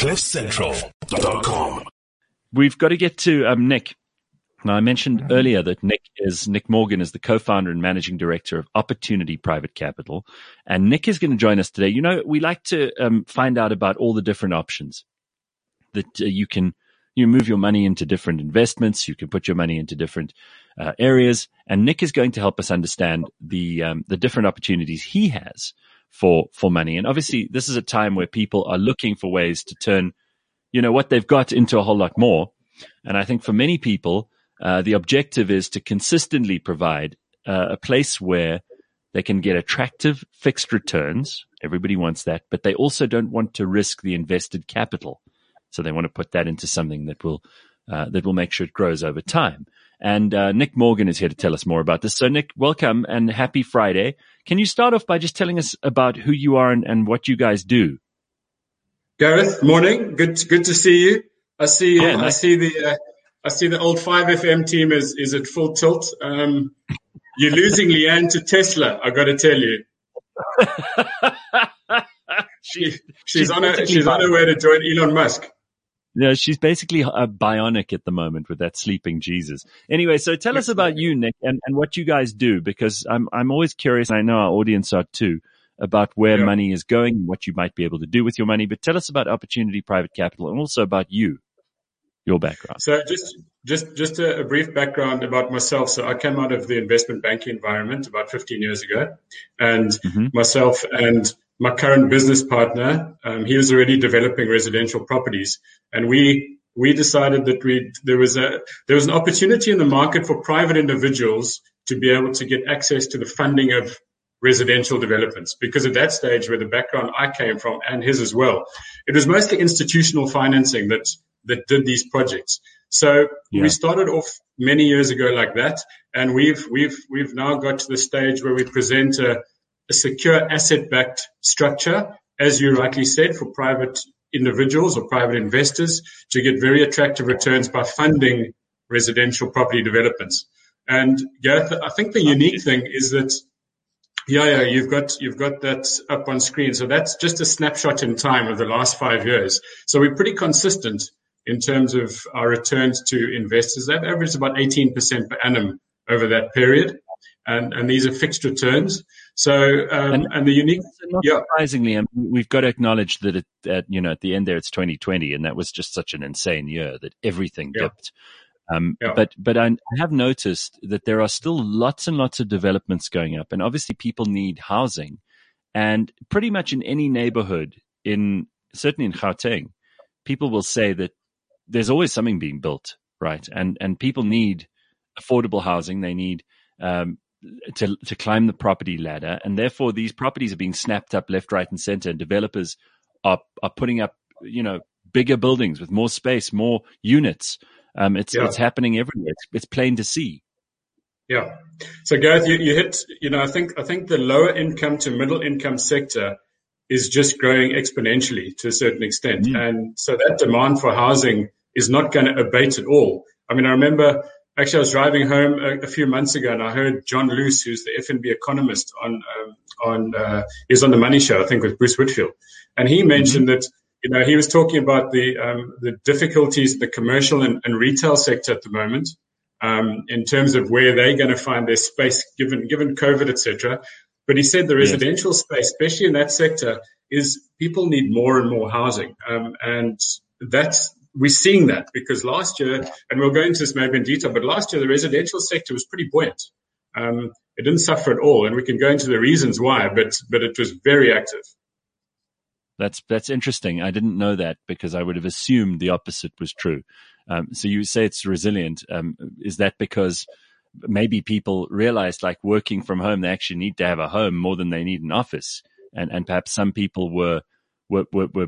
CliffCentral.com. We've got to get to um, Nick. Now, I mentioned earlier that Nick is Nick Morgan is the co-founder and managing director of Opportunity Private Capital, and Nick is going to join us today. You know, we like to um, find out about all the different options that uh, you can you move your money into different investments. You can put your money into different uh, areas, and Nick is going to help us understand the um, the different opportunities he has for for money. And obviously, this is a time where people are looking for ways to turn, you know, what they've got into a whole lot more. And I think for many people, uh, the objective is to consistently provide uh, a place where they can get attractive fixed returns. Everybody wants that, but they also don't want to risk the invested capital. So they want to put that into something that will uh, that will make sure it grows over time. And uh, Nick Morgan is here to tell us more about this. So, Nick, welcome and happy Friday. Can you start off by just telling us about who you are and, and what you guys do? Gareth, morning. Good, good to see you. I see. Nice. I see the. Uh, I see the old Five FM team is is at full tilt. Um, you're losing Leanne to Tesla. I got to tell you. she, she's, she's on her she's on her way to join Elon Musk. Yeah, she's basically a bionic at the moment with that sleeping Jesus. Anyway, so tell us about you, Nick, and, and what you guys do, because I'm I'm always curious. I know our audience are too about where yeah. money is going and what you might be able to do with your money. But tell us about Opportunity Private Capital and also about you, your background. So just just just a, a brief background about myself. So I came out of the investment banking environment about 15 years ago, and mm-hmm. myself and my current business partner, um, he was already developing residential properties, and we we decided that we there was a there was an opportunity in the market for private individuals to be able to get access to the funding of residential developments because at that stage where the background I came from and his as well, it was mostly institutional financing that that did these projects. So yeah. we started off many years ago like that, and we've we've we've now got to the stage where we present a a secure asset-backed structure, as you rightly said, for private individuals or private investors to get very attractive returns by funding residential property developments. And Gareth, I think the unique thing is that yeah, yeah, you've got you've got that up on screen. So that's just a snapshot in time of the last five years. So we're pretty consistent in terms of our returns to investors. They've averaged about 18% per annum over that period and, and these are fixed returns. So, um, and, and, the unique, yeah. surprisingly, um, we've got to acknowledge that it, at, you know, at the end there, it's 2020 and that was just such an insane year that everything yeah. dipped. Um, yeah. but, but I have noticed that there are still lots and lots of developments going up and obviously people need housing and pretty much in any neighborhood in, certainly in Gauteng, people will say that there's always something being built, right? And, and people need affordable housing. They need, um, to to climb the property ladder, and therefore these properties are being snapped up left, right, and center. And developers are are putting up, you know, bigger buildings with more space, more units. Um, it's yeah. it's happening everywhere. It's, it's plain to see. Yeah. So Gareth, you, you hit, you know, I think I think the lower income to middle income sector is just growing exponentially to a certain extent, mm. and so that demand for housing is not going to abate at all. I mean, I remember Actually, I was driving home a, a, few months ago and I heard John Loos, who's the FNB economist on, um, on, uh, he's on the money show, I think with Bruce Whitfield. And he mentioned mm-hmm. that, you know, he was talking about the, um, the difficulties in the commercial and, and, retail sector at the moment, um, in terms of where they're going to find their space given, given COVID, etc. But he said the residential yes. space, especially in that sector, is people need more and more housing. Um, and that's, we're seeing that because last year, and we'll go into this maybe in detail, but last year the residential sector was pretty buoyant. Um, it didn't suffer at all, and we can go into the reasons why, but but it was very active. That's that's interesting. I didn't know that because I would have assumed the opposite was true. Um, so you say it's resilient. Um, is that because maybe people realized, like working from home, they actually need to have a home more than they need an office, and and perhaps some people were were, were, were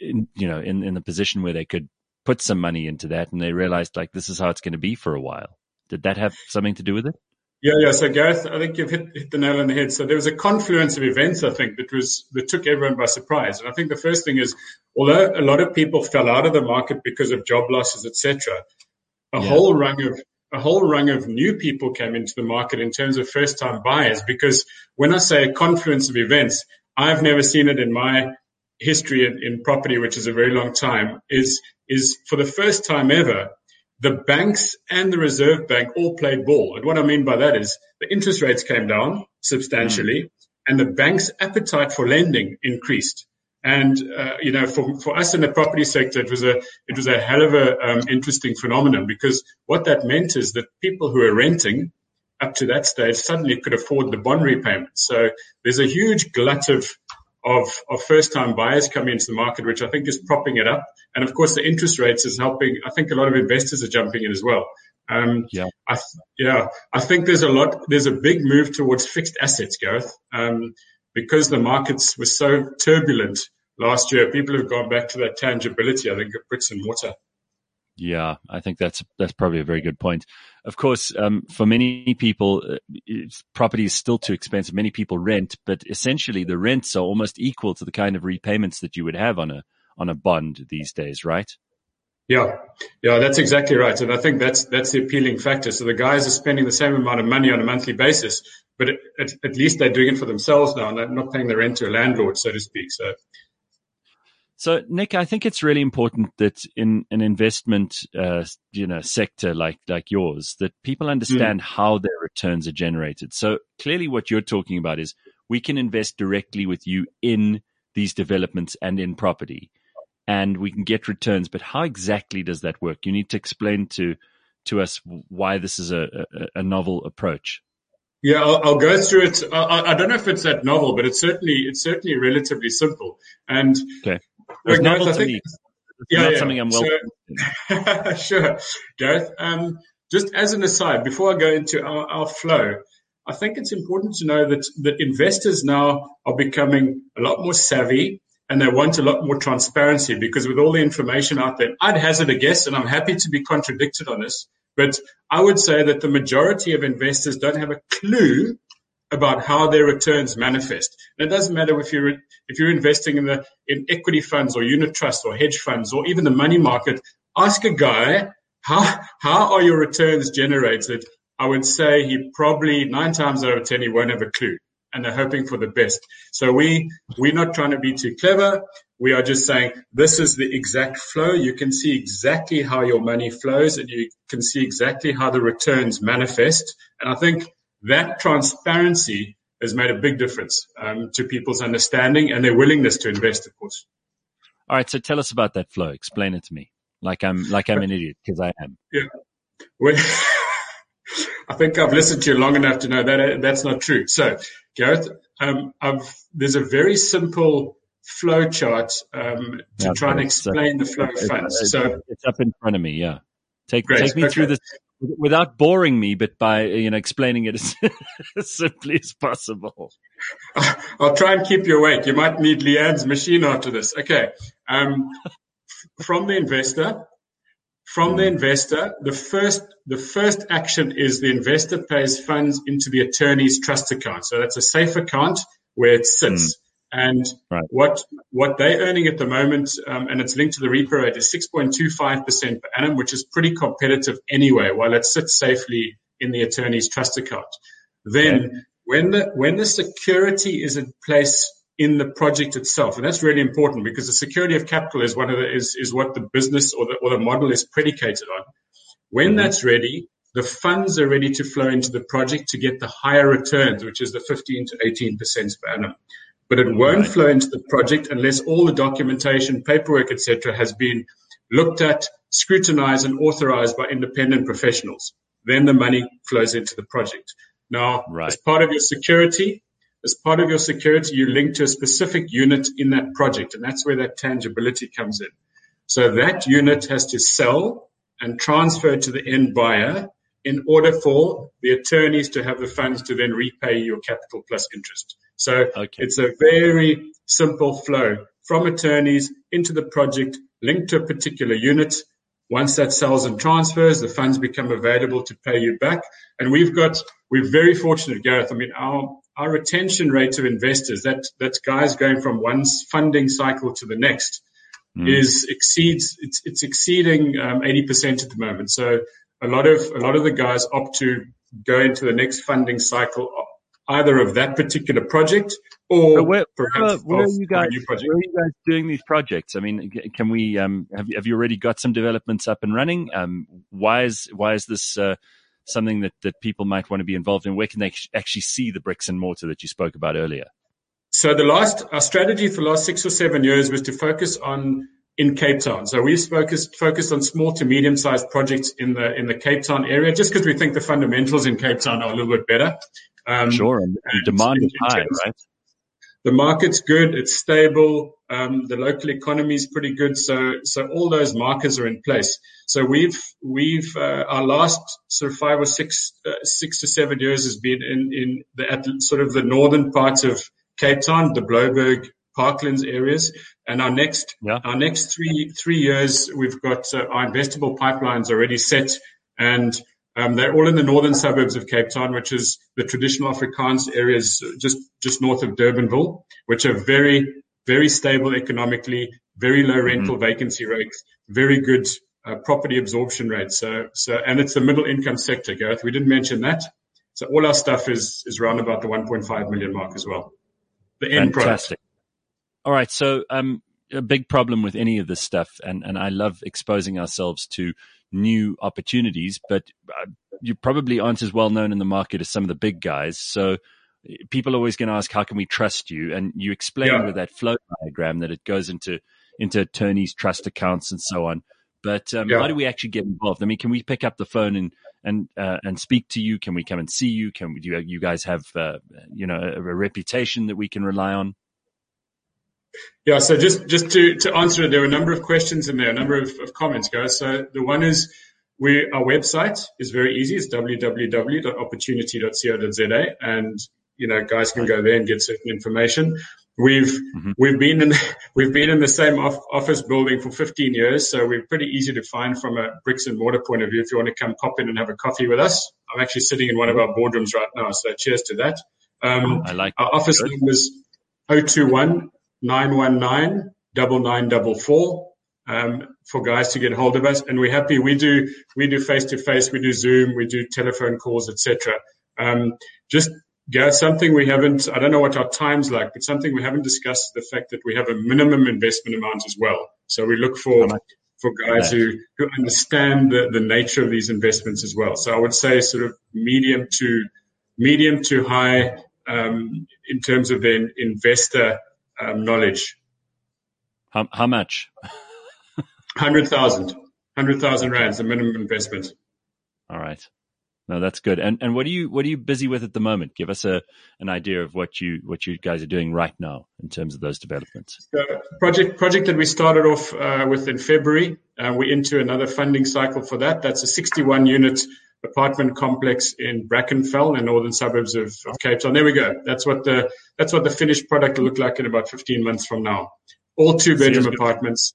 in, you know, in, in the position where they could put some money into that and they realized like this is how it's going to be for a while. Did that have something to do with it? Yeah, yeah. So Gareth, I think you've hit, hit the nail on the head. So there was a confluence of events, I think, that was that took everyone by surprise. And I think the first thing is, although a lot of people fell out of the market because of job losses, etc., a yeah. whole rung of a whole rung of new people came into the market in terms of first time buyers. Because when I say a confluence of events, I've never seen it in my history in, in property, which is a very long time, is is for the first time ever, the banks and the Reserve Bank all played ball. And what I mean by that is the interest rates came down substantially, mm. and the bank's appetite for lending increased. And uh, you know, for, for us in the property sector, it was a it was a hell of a um, interesting phenomenon because what that meant is that people who are renting up to that stage suddenly could afford the bond repayment. So there's a huge glut of of, of first time buyers coming into the market, which I think is propping it up. And of course, the interest rates is helping. I think a lot of investors are jumping in as well. Um, yeah, I th- yeah, I think there's a lot. There's a big move towards fixed assets, Gareth. Um, because the markets were so turbulent last year, people have gone back to that tangibility, I think, of bricks and mortar. Yeah, I think that's that's probably a very good point. Of course, um, for many people, uh, property is still too expensive. Many people rent, but essentially the rents are almost equal to the kind of repayments that you would have on a on a bond these days, right? Yeah, yeah, that's exactly right, and I think that's that's the appealing factor. So the guys are spending the same amount of money on a monthly basis, but at, at least they're doing it for themselves now, and they're not paying the rent to a landlord, so to speak. So, so Nick, I think it's really important that in an investment, uh, you know, sector like like yours, that people understand mm. how their returns are generated. So clearly, what you're talking about is we can invest directly with you in these developments and in property and we can get returns. But how exactly does that work? You need to explain to to us why this is a, a, a novel approach. Yeah, I'll, I'll go through it. I, I, don't know if it's that novel, but it's certainly it's certainly relatively simple. And okay, it's novel to think, me. It's yeah, not yeah. something I'm well. So, sure, Gareth. Um, just as an aside, before I go into our, our flow, I think it's important to know that that investors now are becoming a lot more savvy and they want a lot more transparency because with all the information out there, I'd hazard a guess, and I'm happy to be contradicted on this, but I would say that the majority of investors don't have a clue about how their returns manifest. And it doesn't matter if you're if you're investing in the in equity funds or unit trusts or hedge funds or even the money market. Ask a guy how how are your returns generated. I would say he probably nine times out of ten he won't have a clue and they're hoping for the best. So we, we're not trying to be too clever. We are just saying this is the exact flow. You can see exactly how your money flows and you can see exactly how the returns manifest. And I think that transparency has made a big difference um, to people's understanding and their willingness to invest, of course. All right. So tell us about that flow. Explain it to me like I'm, like I'm an idiot because I am. Yeah. Well, I think I've listened to you long enough to know that that's not true. So, Gareth, um, there's a very simple flow chart um, to yeah, try and explain the flow of funds. So it's up in front of me. Yeah, take great. take me okay. through this without boring me, but by you know explaining it as, as simply as possible. I'll try and keep you awake. You might need Leanne's machine after this. Okay. Um, from the investor, from the investor, the first the first action is the investor pays funds into the attorney's trust account. So that's a safe account where it sits. Mm. And right. what what they're earning at the moment, um, and it's linked to the repo rate, is 6.25% per annum, which is pretty competitive anyway, while it sits safely in the attorney's trust account. Then when the when the security is in place in the project itself. And that's really important because the security of capital is one of the, is, is what the business or the, or the model is predicated on. When mm-hmm. that's ready, the funds are ready to flow into the project to get the higher returns, which is the 15 to 18% per annum. But it won't right. flow into the project unless all the documentation, paperwork, etc., has been looked at, scrutinized, and authorized by independent professionals. Then the money flows into the project. Now, right. as part of your security, as part of your security, you link to a specific unit in that project, and that's where that tangibility comes in. So that unit has to sell and transfer to the end buyer in order for the attorneys to have the funds to then repay your capital plus interest. So okay. it's a very simple flow from attorneys into the project linked to a particular unit. Once that sells and transfers, the funds become available to pay you back. And we've got, we're very fortunate, Gareth. I mean, our, our retention rate of investors, that, that's guys going from one funding cycle to the next, mm. is exceeds, it's, it's exceeding um, 80% at the moment. So a lot of, a lot of the guys opt to go into the next funding cycle either of that particular project or where, perhaps where, where are you guys? Where are you guys doing these projects? I mean, can we um, have have you already got some developments up and running? Um, why is why is this uh, something that that people might want to be involved in? Where can they actually see the bricks and mortar that you spoke about earlier? So the last our strategy for the last six or seven years was to focus on in Cape Town. So we've focused focused on small to medium sized projects in the in the Cape Town area, just because we think the fundamentals in Cape Town are a little bit better. Um, sure, and, demand is high, right? The market's good, it's stable, um, the local economy is pretty good, so so all those markers are in place. So we've we've uh, our last sort of five or six uh, six to seven years has been in in the at sort of the northern parts of Cape Town, the Blouberg, Parklands areas. And our next, yeah. our next three, three years, we've got uh, our investable pipelines already set and um, they're all in the northern suburbs of Cape Town, which is the traditional Afrikaans areas just, just north of Durbanville, which are very, very stable economically, very low mm-hmm. rental mm-hmm. vacancy rates, very good uh, property absorption rates. So, so, and it's the middle income sector, Gareth. We didn't mention that. So all our stuff is, is around about the 1.5 million mark as well. The end Fantastic. product. All right. So, um, a big problem with any of this stuff, and, and I love exposing ourselves to new opportunities, but uh, you probably aren't as well known in the market as some of the big guys. So, people are always going to ask, how can we trust you? And you explain yeah. with that flow diagram that it goes into, into attorneys, trust accounts, and so on. But um, yeah. how do we actually get involved? I mean, can we pick up the phone and and uh, and speak to you? Can we come and see you? Can we, do you, you guys have uh, you know a, a, reputation that we can rely on? Yeah, so just just to to answer it, there were a number of questions in there, a number of, of comments, guys. So the one is we our website is very easy. It's www.opportunity.co.za, and you know guys can go there and get certain information. We've mm-hmm. we've been in we've been in the same off, office building for 15 years, so we're pretty easy to find from a bricks and mortar point of view. If you want to come pop in and have a coffee with us, I'm actually sitting in one of our boardrooms right now. So cheers to that. Um, I like our office number is 021 919 9944 um, for guys to get hold of us. And we're happy. We do, we do face to face, we do Zoom, we do telephone calls, etc. Um, just Gareth, something we haven't, I don't know what our time's like, but something we haven't discussed is the fact that we have a minimum investment amount as well. So we look for, for guys who, who understand the, the nature of these investments as well. So I would say sort of medium to, medium to high, um, in terms of the investor um, knowledge. How, how much? 100,000. 100,000 rands, the minimum investment. All right. No, that's good. And and what are you what are you busy with at the moment? Give us a an idea of what you what you guys are doing right now in terms of those developments. The project project that we started off uh, with in February, uh, we're into another funding cycle for that. That's a 61 unit apartment complex in Brackenfell, in the northern suburbs of, of Cape Town. There we go. That's what the that's what the finished product will look like in about 15 months from now. All two bedroom apartments.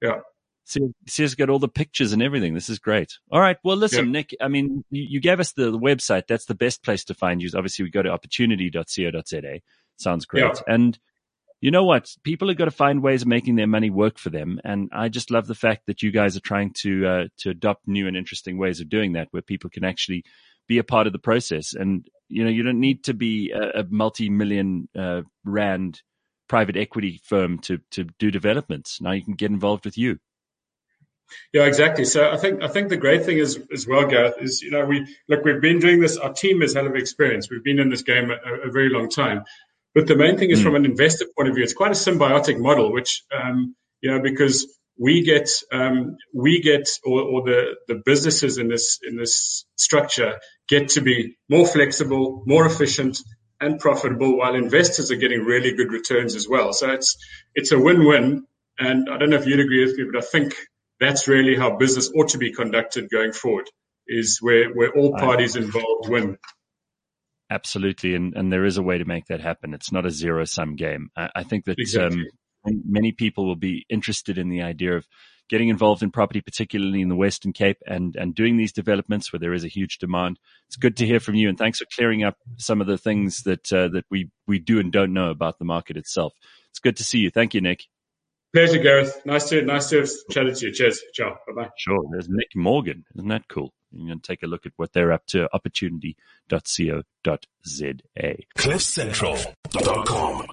Yeah. See, see us get all the pictures and everything. This is great. All right. Well, listen, yep. Nick, I mean, you, you gave us the, the, website. That's the best place to find you. Obviously, we go to opportunity.co.za. Sounds great. Yep. And you know what? People have got to find ways of making their money work for them. And I just love the fact that you guys are trying to, uh, to adopt new and interesting ways of doing that where people can actually be a part of the process. And, you know, you don't need to be a, a multi-million, uh, rand private equity firm to, to do developments. Now you can get involved with you. Yeah, exactly. So I think I think the great thing is as well, Gareth, is you know we look we've been doing this. Our team has hell of experience. We've been in this game a, a very long time. But the main thing is mm. from an investor point of view, it's quite a symbiotic model, which um, you know because we get um, we get or, or, the the businesses in this in this structure get to be more flexible, more efficient, and profitable, while investors are getting really good returns as well. So it's it's a win-win. And I don't know if you'd agree with me, but I think that's really how business ought to be conducted going forward is where, where all parties involved win. Absolutely. And, and there is a way to make that happen. It's not a zero sum game. I, I, think that exactly. um, many people will be interested in the idea of getting involved in property, particularly in the Western Cape and, and doing these developments where there is a huge demand. It's good to hear from you. And thanks for clearing up some of the things that, uh, that we, we do and don't know about the market itself. It's good to see you. Thank you, Nick. Pleasure, Gareth. Nice to nice to have chatted to you. Cheers. Ciao. Bye bye. Sure. There's Nick Morgan. Isn't that cool? You take a look at what they're up to, opportunity.co.za. CliffCentral.com